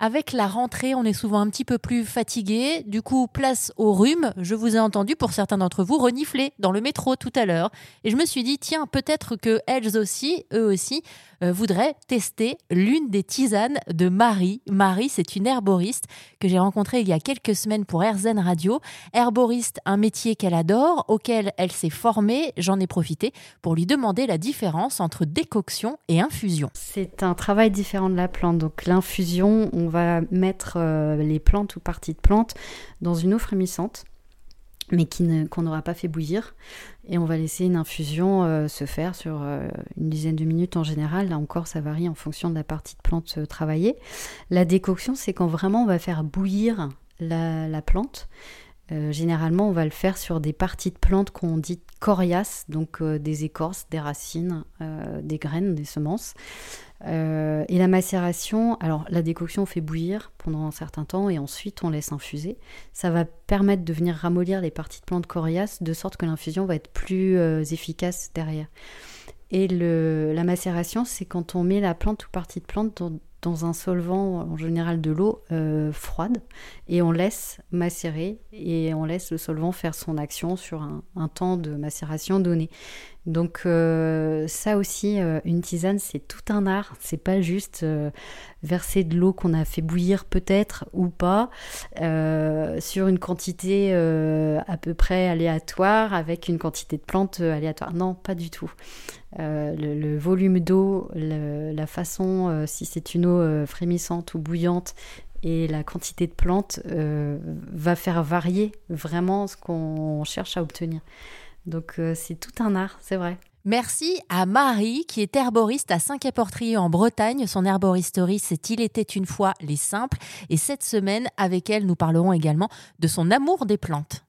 Avec la rentrée, on est souvent un petit peu plus fatigué. Du coup, place au rhume. Je vous ai entendu, pour certains d'entre vous, renifler dans le métro tout à l'heure. Et je me suis dit, tiens, peut-être que elles aussi, eux aussi, euh, voudraient tester l'une des tisanes de Marie. Marie, c'est une herboriste que j'ai rencontrée il y a quelques semaines pour RZN Radio. Herboriste, un métier qu'elle adore, auquel elle s'est formée. J'en ai profité pour lui demander la différence entre décoction et infusion. C'est un travail différent de la plante. Donc l'infusion, on va mettre euh, les plantes ou parties de plantes dans une eau frémissante mais qu'on n'aura pas fait bouillir. Et on va laisser une infusion euh, se faire sur euh, une dizaine de minutes en général. Là encore, ça varie en fonction de la partie de plante travaillée. La décoction, c'est quand vraiment on va faire bouillir la, plante. généralement, on va le faire sur des parties de plantes qu'on dit coriaces, donc des écorces, des racines, des graines, des semences. Euh, et la macération, alors la décoction on fait bouillir pendant un certain temps et ensuite on laisse infuser. Ça va permettre de venir ramollir les parties de plantes coriaces de sorte que l'infusion va être plus euh, efficace derrière. Et le, la macération, c'est quand on met la plante ou partie de plante dans, un solvant, en général de l'eau euh, froide, et on laisse macérer et on laisse le solvant faire son action sur un, temps de macération donné. Donc euh, ça aussi, euh, une tisane, c'est tout un art. C'est pas juste verser de l'eau qu'on a fait bouillir peut-être ou pas sur une quantité à peu près aléatoire avec une quantité de plantes aléatoire. Non, pas du tout. Le, volume d'eau, la façon, si c'est une eau frémissante ou bouillante, et la quantité de plantes va faire varier vraiment ce qu'on cherche à obtenir. Donc euh, c'est tout un art, c'est vrai. Merci à Marie, qui est herboriste à Saint-Quay-Portrier en Bretagne. Son herboristerie, c'est Il était une fois les simples? Et cette semaine, avec elle, nous parlerons également de son amour des plantes.